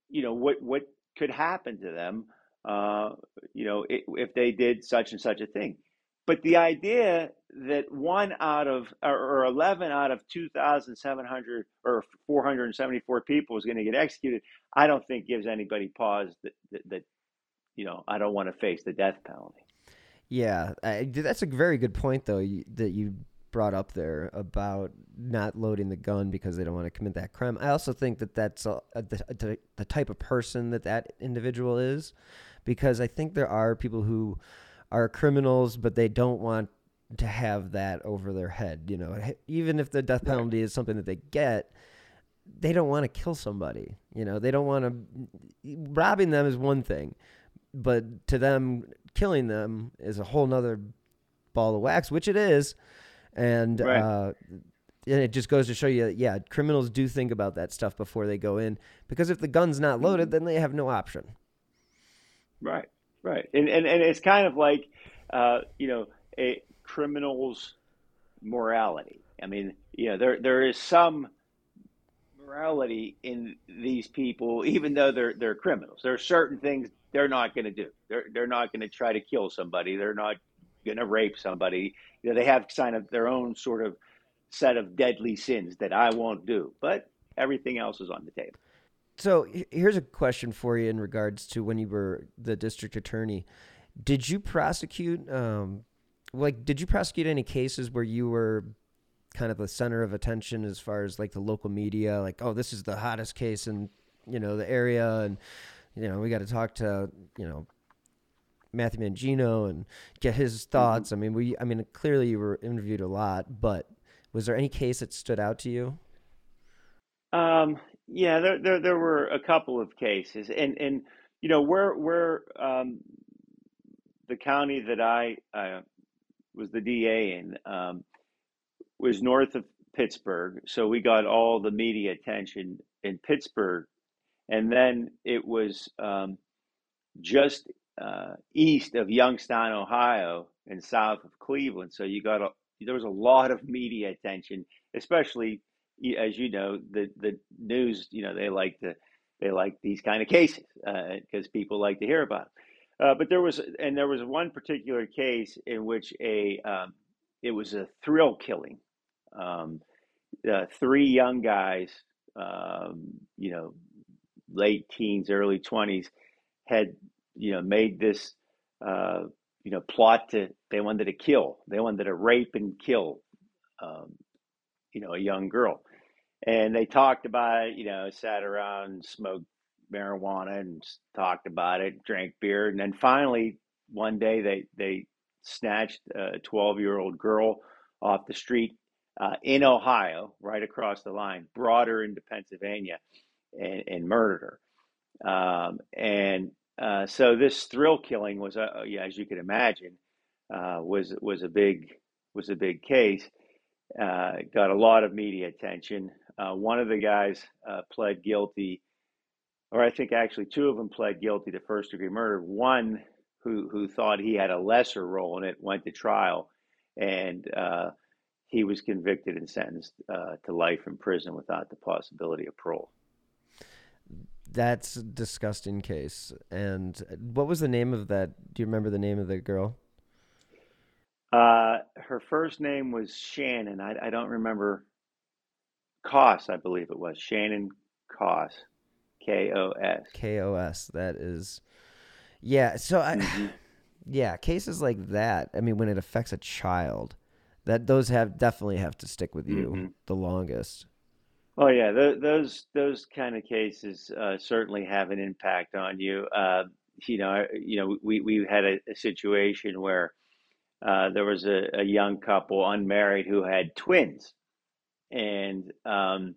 S3: you know what what could happen to them, uh, you know, if they did such and such a thing. But the idea that one out of or 11 out of 2,700 or 474 people is going to get executed, I don't think gives anybody pause that, that, that you know I don't want to face the death penalty.
S1: Yeah, I, that's a very good point though you, that you brought up there about not loading the gun because they don't want to commit that crime. I also think that that's a, a, the, the type of person that that individual is, because I think there are people who are criminals, but they don't want to have that over their head. You know, even if the death penalty is something that they get, they don't want to kill somebody. You know, they don't want to. Robbing them is one thing, but to them, killing them is a whole nother ball of wax, which it is. And
S3: Right.
S1: uh, and it just goes to show you, yeah, criminals do think about that stuff before they go in because if the gun's not loaded, then they have no option.
S3: Right, right, and and, and it's kind of like, uh, you know, a criminal's morality. I mean, you know, there there is some morality in these people, even though they're they're criminals. There are certain things they're not going to do. They're they're not going to try to kill somebody. They're not going to rape somebody. You know, they have kind of their own sort of set of deadly sins that I won't do. But everything else is on the table.
S1: So here's a question for you in regards to when you were the district attorney. Did you prosecute, um, like, did you prosecute any cases where you were kind of the center of attention as far as like the local media, like, oh, this is the hottest case in you know the area, and you know we got to talk to you know Matthew Mangino and get his thoughts. I mean, we, I mean, clearly you were interviewed a lot, but was there any case that stood out to you?
S3: Um, yeah, there, there there were a couple of cases, and and you know where where um, the county that I uh, was the DA in um, was north of Pittsburgh, so we got all the media attention in Pittsburgh, and then it was um, just uh, east of Youngstown, Ohio, and south of Cleveland. So you got a there was a lot of media attention, especially as you know the the news. You know they like to they like these kind of cases because people like to hear about. Them. Uh, but there was and there was one particular case in which a um, it was a thrill killing. Um, uh, three young guys, um, you know, late teens, early twenties, had you know made this uh, you know plot to they wanted to kill, they wanted to rape and kill, um, you know, a young girl, and they talked about it, you know, sat around, smoked marijuana, and talked about it, drank beer, and then finally one day they they snatched a twelve year old girl off the street uh, in Ohio, right across the line, brought her into Pennsylvania, and, and murdered her. Um, and uh, so this thrill killing was, uh, yeah, as you can imagine, uh, was was a big was a big case. Uh, got a lot of media attention. Uh, one of the guys uh, pled guilty, or I think actually two of them pled guilty to first degree murder. One who who thought he had a lesser role in it went to trial, and uh, he was convicted and sentenced uh, to life in prison without the possibility of parole.
S1: That's a disgusting case. And what was the name of that? Do you remember the name of the girl?
S3: Uh, her first name was Shannon. I, I don't remember. Kos, I believe it was Shannon Koss, K O S.
S1: KOS. That is, yeah. So I,
S3: Mm-hmm. (sighs)
S1: yeah, cases like that. I mean, when it affects a child, that those have definitely have to stick with you
S3: Mhm.
S1: the longest.
S3: Oh yeah, th those those kind of cases uh, certainly have an impact on you. Uh, you know, you know, we we had a, a situation where uh, there was a, a young couple, unmarried, who had twins, and um,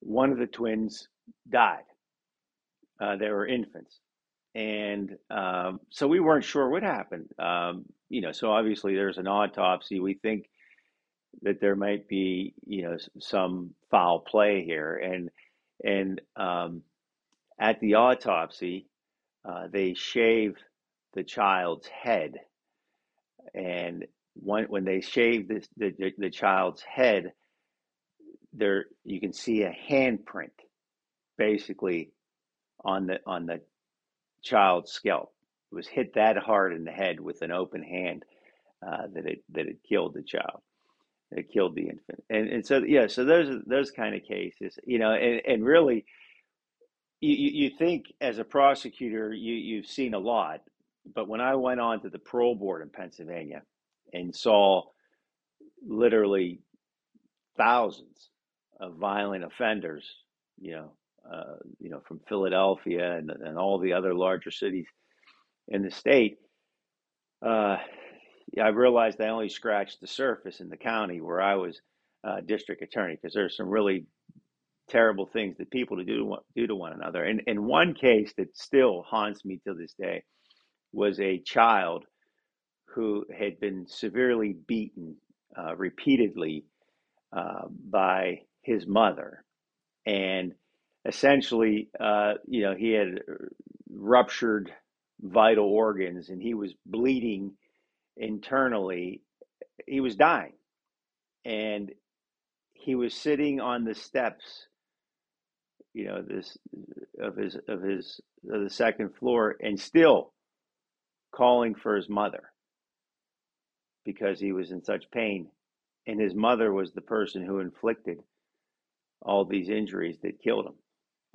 S3: one of the twins died. Uh, they were infants, and um, so we weren't sure what happened. Um, you know, so obviously there's an autopsy. We think that there might be, you know, some foul play here, and and um, at the autopsy, uh, they shave the child's head, and when when they shave this, the, the the child's head, there you can see a handprint, basically on the on the child's scalp. It was hit that hard in the head with an open hand. uh, that it that it killed the child, that killed the infant, and and so yeah, so those those kind of cases, you know, and and really, you you think as a prosecutor, you you've seen a lot, but when I went on to the parole board in Pennsylvania and saw literally thousands of violent offenders, you know, uh, you know, from Philadelphia and, and all the other larger cities in the state, uh, I realized I only scratched the surface in the county where I was uh, district attorney because there's some really terrible things that people do to one, do to one another. And in one case that still haunts me to this day was a child who had been severely beaten uh, repeatedly uh, by his mother, and essentially, uh, you know, he had ruptured vital organs and he was bleeding internally. He was dying, and he was sitting on the steps, you know, this of his of his of the second floor, and still calling for his mother because he was in such pain and his mother was the person who inflicted all these injuries that killed him.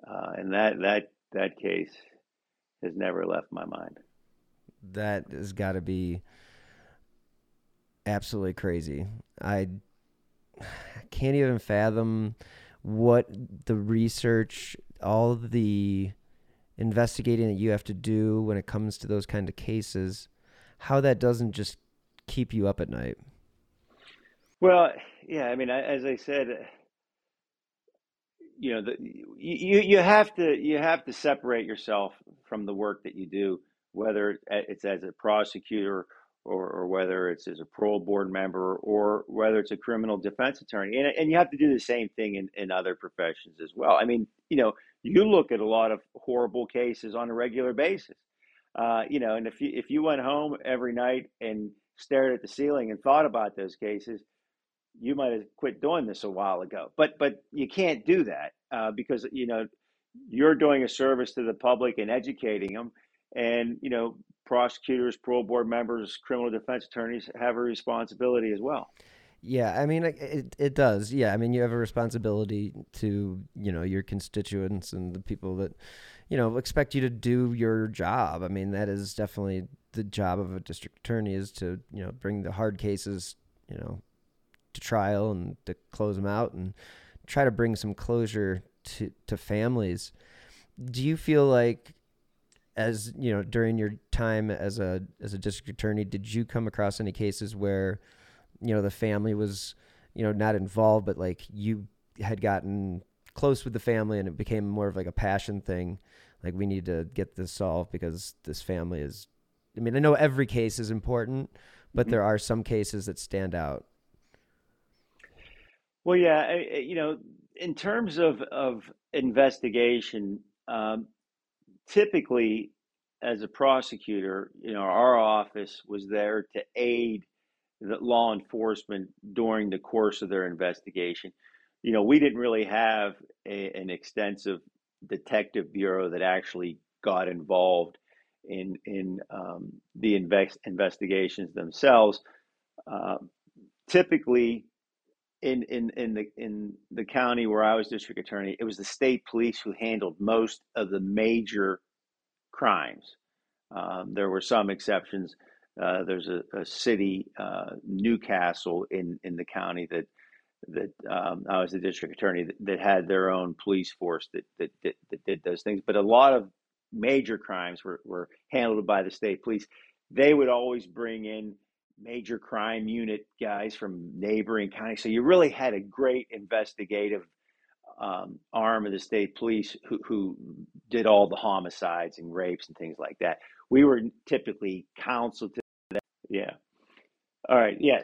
S3: Uh, and that that that case has never left my mind.
S1: That has got to be absolutely crazy. I can't even fathom what the research, all the investigating that you have to do when it comes to those kind of cases, how that doesn't just keep you up at night.
S3: Well, yeah, I mean, as I said, you know, the, you you have to you have to separate yourself from the work that you do, whether it's as a prosecutor or, or whether it's as a parole board member or whether it's a criminal defense attorney, and and you have to do the same thing in, in other professions as well. I mean, you know, you look at a lot of horrible cases on a regular basis, uh, you know, and if you if you went home every night and stared at the ceiling and thought about those cases you might have quit doing this a while ago. But but you can't do that uh, because you know you're doing a service to the public and educating them, and you know prosecutors, parole board members, criminal defense attorneys have a responsibility as well.
S1: Yeah, I mean it it does. Yeah, I mean you have a responsibility to, you know, your constituents and the people that you know expect you to do your job. I mean that is definitely the job of a district attorney is to, you know, bring the hard cases, you know, to trial and to close them out and try to bring some closure to to families. Do you feel like as you know during your time as a as a district attorney did you come across any cases where you know the family was you know not involved but like you had gotten close with the family and it became more of like a passion thing like we need to get this solved because this family is I mean I know every case is important but mm-hmm. there are some cases that stand out
S3: well, yeah, I, you know, in terms of of investigation, um, typically as a prosecutor, you know, our office was there to aid the law enforcement during the course of their investigation. You know, we didn't really have a, an extensive detective bureau that actually got involved in in um, the invest, investigations themselves. Uh, typically, in in in the in the county where I was district attorney, it was the state police who handled most of the major crimes. Um, there were some exceptions. Uh, there's a, a city, uh, New Castle, in in the county that that um, I was the district attorney that, that, had their own police force that, that that, that did those things. But a lot of major crimes were, were handled by the state police. They would always bring in major crime unit guys from neighboring counties. So you really had a great investigative um, arm of the state police who, who did all the homicides and rapes and things like that. We were typically counseled to that. Yeah. All right. Yeah.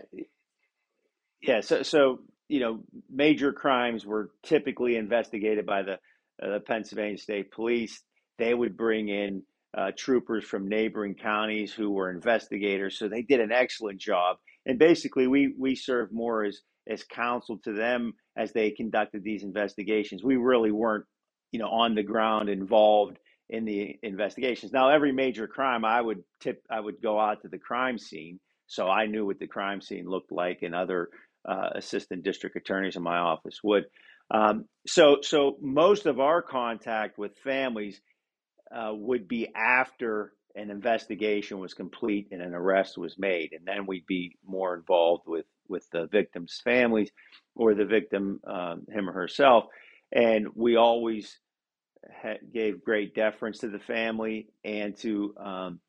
S3: Yeah. So, so you know, major crimes were typically investigated by the uh, the Pennsylvania State Police. They would bring in uh, troopers from neighboring counties who were investigators. So they did an excellent job. And basically, we we served more as as counsel to them as they conducted these investigations. We really weren't, you know, on the ground involved in the investigations. Now, every major crime, I would tip, I would go out to the crime scene. So I knew what the crime scene looked like, and other uh, assistant district attorneys in my office would. Um, so, so most of our contact with families uh, would be after an investigation was complete and an arrest was made, and then we'd be more involved with with the victims' families or the victim, um, him or herself, and we always ha- gave great deference to the family and to um,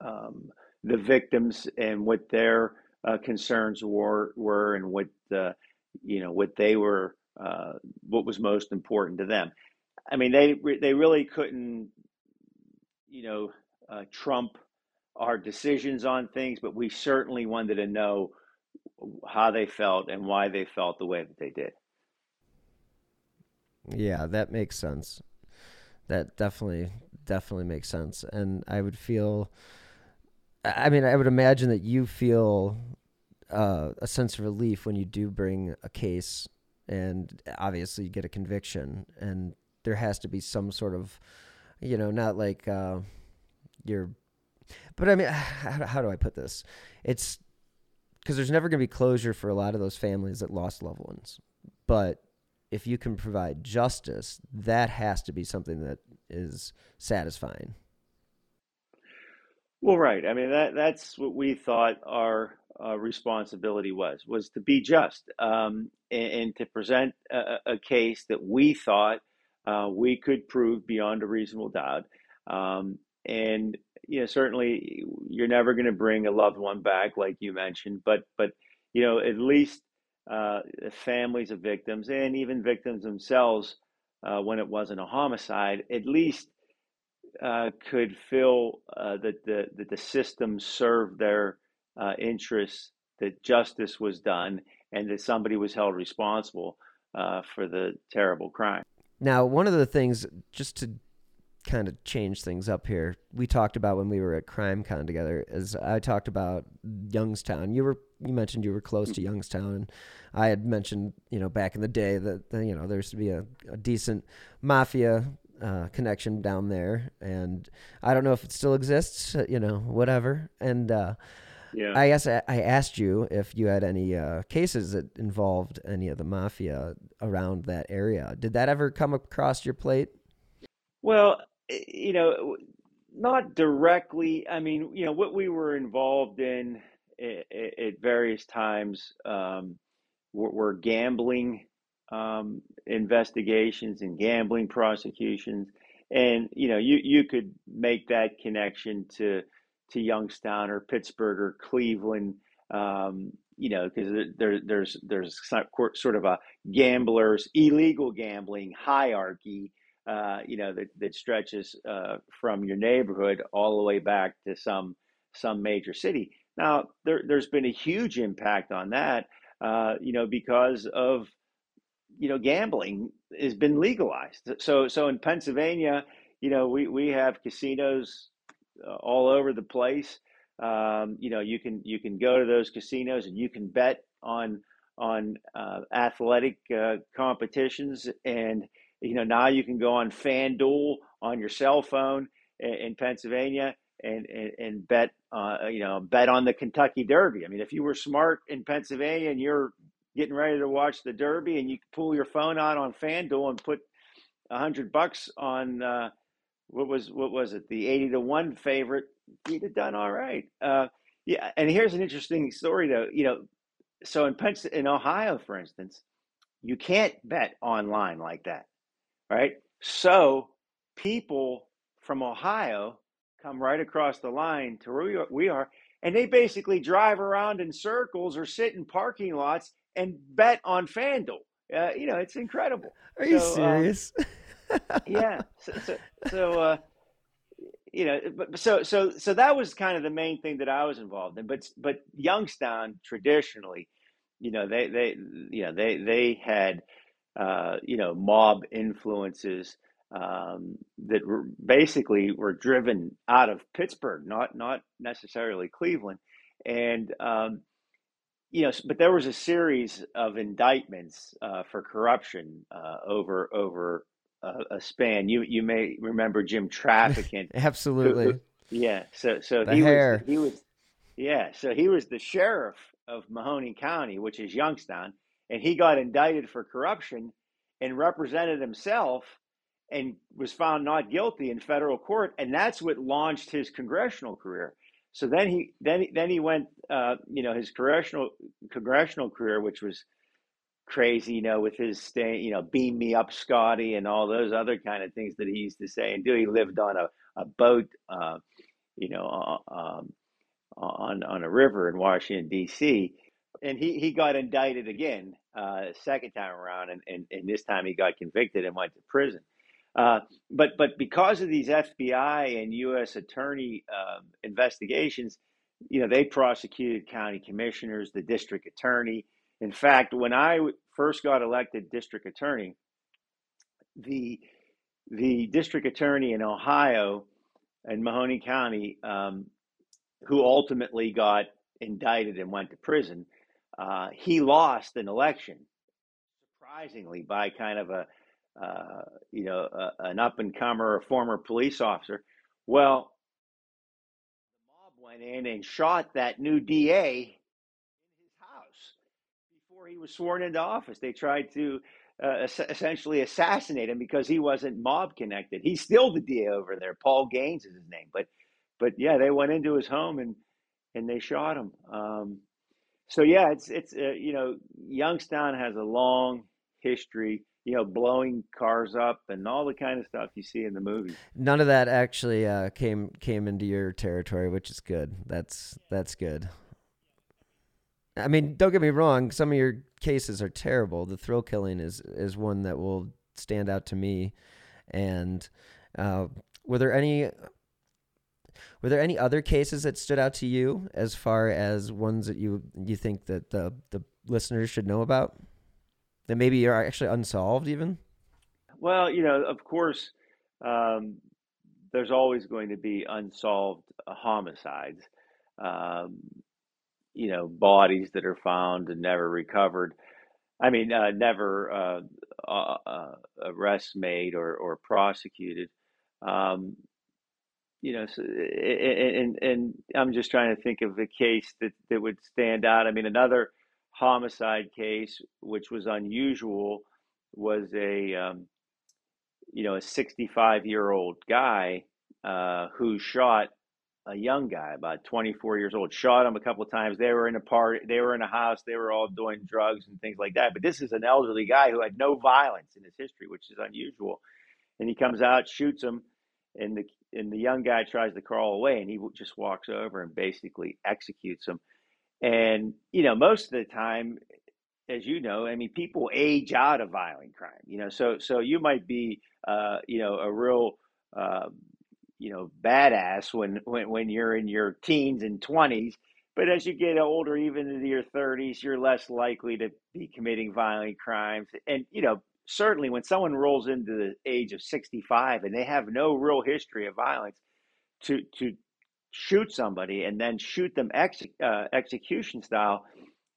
S3: um, the victims and what their uh, concerns were were and what uh, you know what they were uh, what was most important to them. I mean, they they really couldn't you know uh, trump our decisions on things, but we certainly wanted to know how they felt and why they felt the way that they did.
S1: Yeah, that makes sense. That definitely definitely makes sense, and I would feel. I mean, I would imagine that you feel uh, a sense of relief when you do bring a case, and obviously you get a conviction, and there has to be some sort of, you know, not like uh, you're, but I mean, (sighs) how, how do I put this? It's because there's never going to be closure for a lot of those families that lost loved ones, but if you can provide justice, that has to be something that is satisfying.
S3: Well, right. I mean that that's what we thought our uh, responsibility was was to be just um, and, and, to present a, a, case that we thought uh, we could prove beyond a reasonable doubt. Um, and you know, certainly you're never going to bring a loved one back, like you mentioned, but but you know, at least uh, families of victims and even victims themselves, uh, when it wasn't a homicide, at least uh, could feel uh, that the that the system served their uh, interests, that justice was done, and that somebody was held responsible for the terrible crime.
S1: Now, one of the things, just to kind of change things up here. We talked about when we were at CrimeCon together. is I talked about Youngstown, you were you mentioned you were close to Youngstown, and I had mentioned you know back in the day that you know there used to be a, a decent mafia uh, connection down there, and I don't know if it still exists. You know, whatever. And uh, yeah. I guess I, asked you if you had any uh, cases that involved any of the mafia around that area. Did that ever come across your plate?
S3: Well, you know, not directly. I mean, you know, what we were involved in at, various times um, were, were, gambling um, investigations and gambling prosecutions, and you know, you you could make that connection to to Youngstown or Pittsburgh or Cleveland. Um, you know, because there, there's there's sort of a gamblers illegal gambling hierarchy uh, you know, that, that stretches uh, from your neighborhood all the way back to some some major city. Now, there, there's been a huge impact on that, uh, you know, because of you know gambling has been legalized. So so in Pennsylvania, you know, we we have casinos all over the place. Um, you know, you can you can go to those casinos and you can bet on on uh, athletic uh, competitions and you know, now you can go on FanDuel on your cell phone in, in Pennsylvania and, and, and bet, uh, you know, bet on the Kentucky Derby. I mean, if you were smart in Pennsylvania and you're getting ready to watch the Derby and you pull your phone out on FanDuel and put a hundred bucks on, uh, what was, what was it? The 80 to one favorite, he'd have done all right. Uh, yeah. And here's an interesting story though, you know, so in Pens- in Ohio, for instance, you can't bet online like that right? So people from Ohio come right across the line to where we are, and they basically drive around in circles or sit in parking lots and bet on FanDuel. Uh, you know, it's incredible.
S1: Are you so, um, serious?
S3: Um, (laughs) yeah. So, so, so uh, you know, but so so so that was kind of the main thing that I was involved in. But but Youngstown traditionally, you know, they they you know they they had uh, you know, mob influences um, that were basically were driven out of Pittsburgh, not not necessarily Cleveland, and um, you know, but there was a series of indictments uh, for corruption uh, over over a, a, span. You you may remember Jim Traficant, (laughs)
S1: absolutely.
S3: Yeah, so so
S1: the
S3: he
S1: hair.
S3: was he was Yeah, so he was the sheriff of Mahoning County, which is Youngstown, and he got indicted for corruption and represented himself and was found not guilty in federal court, and that's what launched his congressional career. So then he then then he went, uh, you know, his congressional congressional career, which was crazy, you know, with his stay, you know, beam me up, Scotty, and all those other kind of things that he used to say and do. He lived on a a boat, uh, you know, um, on on a river in Washington D.C. And he, he got indicted again, uh, second time around, and, and, and this time he got convicted and went to prison. Uh, but but because of these FBI and U.S. attorney uh, investigations, you know they prosecuted county commissioners, the district attorney. In fact, when I first got elected district attorney, the the district attorney in Ohio and Mahoning County, um, who ultimately got indicted and went to prison, uh, he lost an election, surprisingly by kind of a uh, you know, a, an up and comer, a former police officer. Well, the mob went in and shot that new DA in his house before he was sworn into office. They tried to uh, essentially assassinate him because he wasn't mob connected. He's still the DA over there. Paul Gaines is his name, but but yeah, they went into his home and and they shot him. Um, so yeah, it's it's uh, you know Youngstown has a long history you know, blowing cars up and all the kind of stuff you see in the movie.
S1: None of that actually uh, came came into your territory, which is good. That's that's good. I mean, don't get me wrong. Some of your cases are terrible. The thrill killing is is one that will stand out to me. And uh, were there any were there any other cases that stood out to you as far as ones that you you think that the the listeners should know about? that maybe are actually unsolved even?
S3: Well, you know, of course, um, there's always going to be unsolved homicides. Um, you know, bodies that are found and never recovered. I mean, uh, never uh, uh, uh arrests made or, or prosecuted. Um, you know, so, and and I'm just trying to think of a case that that would stand out. I mean, another homicide case, which was unusual, was a um, you know a 65 year old guy uh, who shot a young guy, about 24 years old, shot him a couple of times. They were in a party, they were in a house, they were all doing drugs and things like that. But this is an elderly guy who had no violence in his history, which is unusual. And he comes out, shoots him, and the and the young guy tries to crawl away, and he just walks over and basically executes him. And, you know, most of the time, as you know, I mean, people age out of violent crime, you know, so, so you might be, uh, you know, a real, uh, you know, badass when, when, when you're in your teens and twenties, but as you get older, even into your thirties, you're less likely to be committing violent crimes. And, you know, certainly when someone rolls into the age of 65 and they have no real history of violence to, to, shoot somebody and then shoot them ex, uh, execution style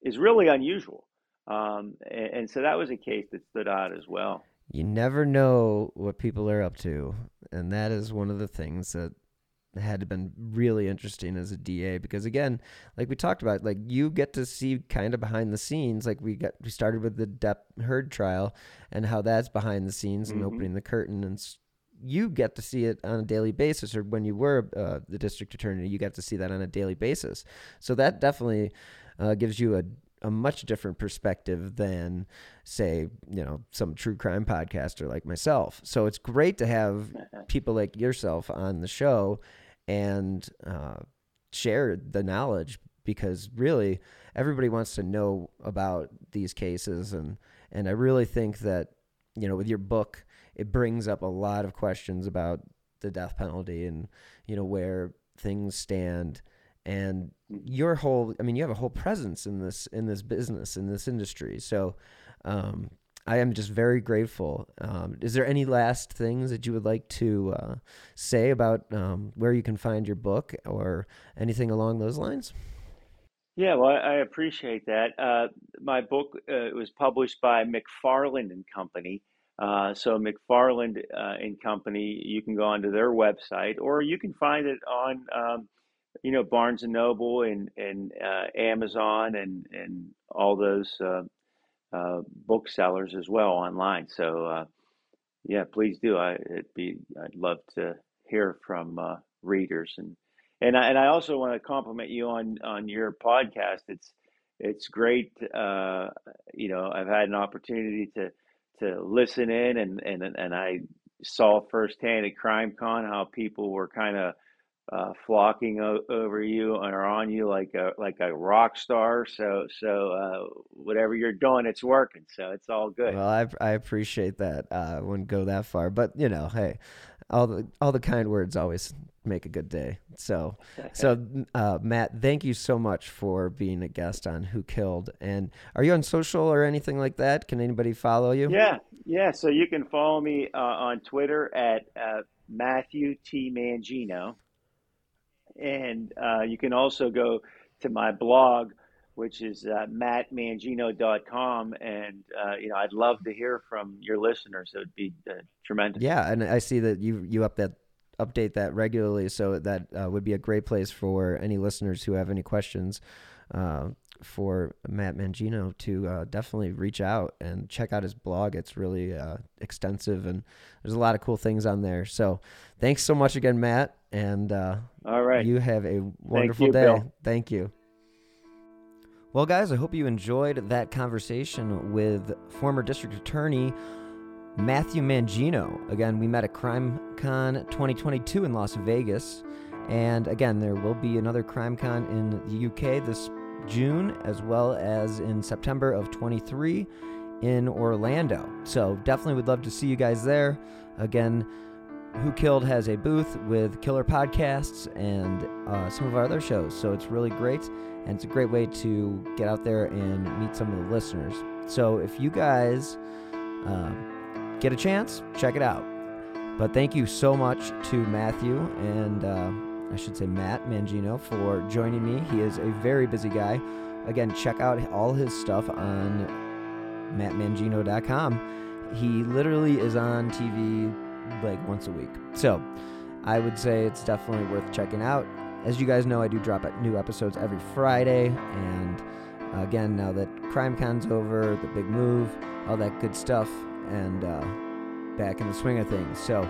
S3: is really unusual. Um, and, and, so that was a case that stood out as well.
S1: You never know what people are up to, and that is one of the things that had been really interesting as a DA because again, like we talked about, like you get to see kind of behind the scenes. Like we got we started with the Depp Heard trial and how that's behind the scenes mm-hmm. and opening the curtain and you get to see it on a daily basis, or when you were uh, the district attorney, you get to see that on a daily basis. So that definitely uh, gives you a a much different perspective than say you know some true crime podcaster like myself. So it's great to have (laughs) people like yourself on the show and uh, share the knowledge because really everybody wants to know about these cases. And and I really think that you know with your book it brings up a lot of questions about the death penalty and you know where things stand and your whole i mean you have a whole presence in this in this business in this industry. So um, i am just very grateful. Um, is there any last things that you would like to uh, say about um, where you can find your book or anything along those lines?
S3: Yeah, well, I appreciate that. Uh, my book uh, was published by McFarland and Company, uh, so McFarland uh, and Company, you can go onto their website, or you can find it on um, you know, Barnes and Noble and and uh, Amazon and and all those uh, uh, booksellers as well online. So uh, yeah, please do. I it'd be I'd love to hear from uh, readers and and I, and I also want to compliment you on on your podcast. It's it's great. Uh, you know, I've had an opportunity to to listen in and and and I saw firsthand at CrimeCon how people were kind of uh, flocking o- over you or on you like a like a rock star. So so uh, whatever you're doing, it's working. So it's all good.
S1: Well, I I appreciate that. Uh, I wouldn't go that far, but you know, hey, all the all the kind words always make a good day. So so (laughs) uh, Matt, thank you so much for being a guest on Who Killed. And are you on social or anything like that? Can anybody follow you?
S3: Yeah, yeah. So you can follow me uh, on Twitter at uh, Matthew T Mangino, and uh, you can also go to my blog, which is uh, mattmangino.com. And uh, you know, I'd love to hear from your listeners. It would be uh, tremendous.
S1: Yeah, and I see that you you up that update that regularly, so that uh, would be a great place for any listeners who have any questions. For Matt Mangino to uh, definitely reach out and check out his blog. It's really uh, extensive and there's a lot of cool things on there. So thanks so much again, Matt. And uh,
S3: All right.
S1: you have a wonderful
S3: you,
S1: day.
S3: Bill.
S1: Thank you. Well, guys, I hope you enjoyed that conversation with former district attorney Matthew Mangino. Again, we met at CrimeCon 2022 in Las Vegas. And again, there will be another CrimeCon in the UK this June, as well as in September of 23 in Orlando. So definitely would love to see you guys there. Again, Who Killed has a booth with Killer Podcasts and uh, some of our other shows. So it's really great. And it's a great way to get out there and meet some of the listeners. So if you guys uh, get a chance, check it out. But thank you so much to Matthew and uh, I should say Matt Mangino for joining me. He is a very busy guy. Again, check out all his stuff on mattmangino.com. He literally is on TV like once a week. So I would say it's definitely worth checking out. As you guys know, I do drop new episodes every Friday. And again, now that CrimeCon's over, the big move, all that good stuff, and uh, back in the swing of things. So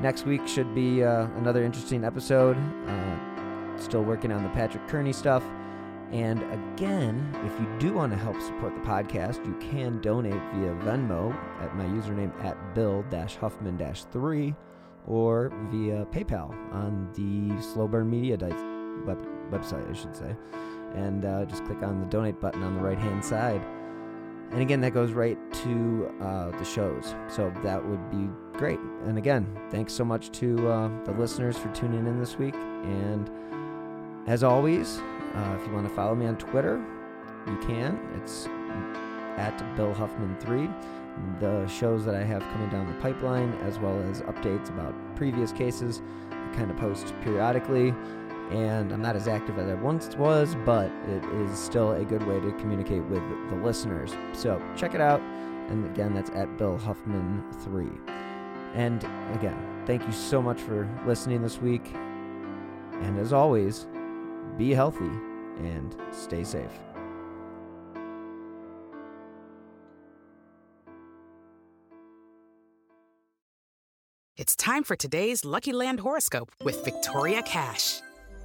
S1: next week should be uh, another interesting episode. Uh, still working on the Patrick Kearney stuff. And again, if you do want to help support the podcast, you can donate via Venmo at my username at Bill Huffman 3 or via PayPal on the Slow Burn Media di- web- website, I should say. And uh, just click on the donate button on the right hand side. And again, that goes right to uh, the shows. So that would be great. And again, thanks so much to uh, the listeners for tuning in this week. And as always, uh, if you want to follow me on Twitter, you can. It's at Bill Huffman3. The shows that I have coming down the pipeline, as well as updates about previous cases, I kind of post periodically. And I'm not as active as I once was, but it is still a good way to communicate with the listeners. So check it out. And again, that's at Bill Huffman3. And again, thank you so much for listening this week. And as always, be healthy and stay safe.
S7: It's time for today's Lucky Land horoscope with Victoria Cash.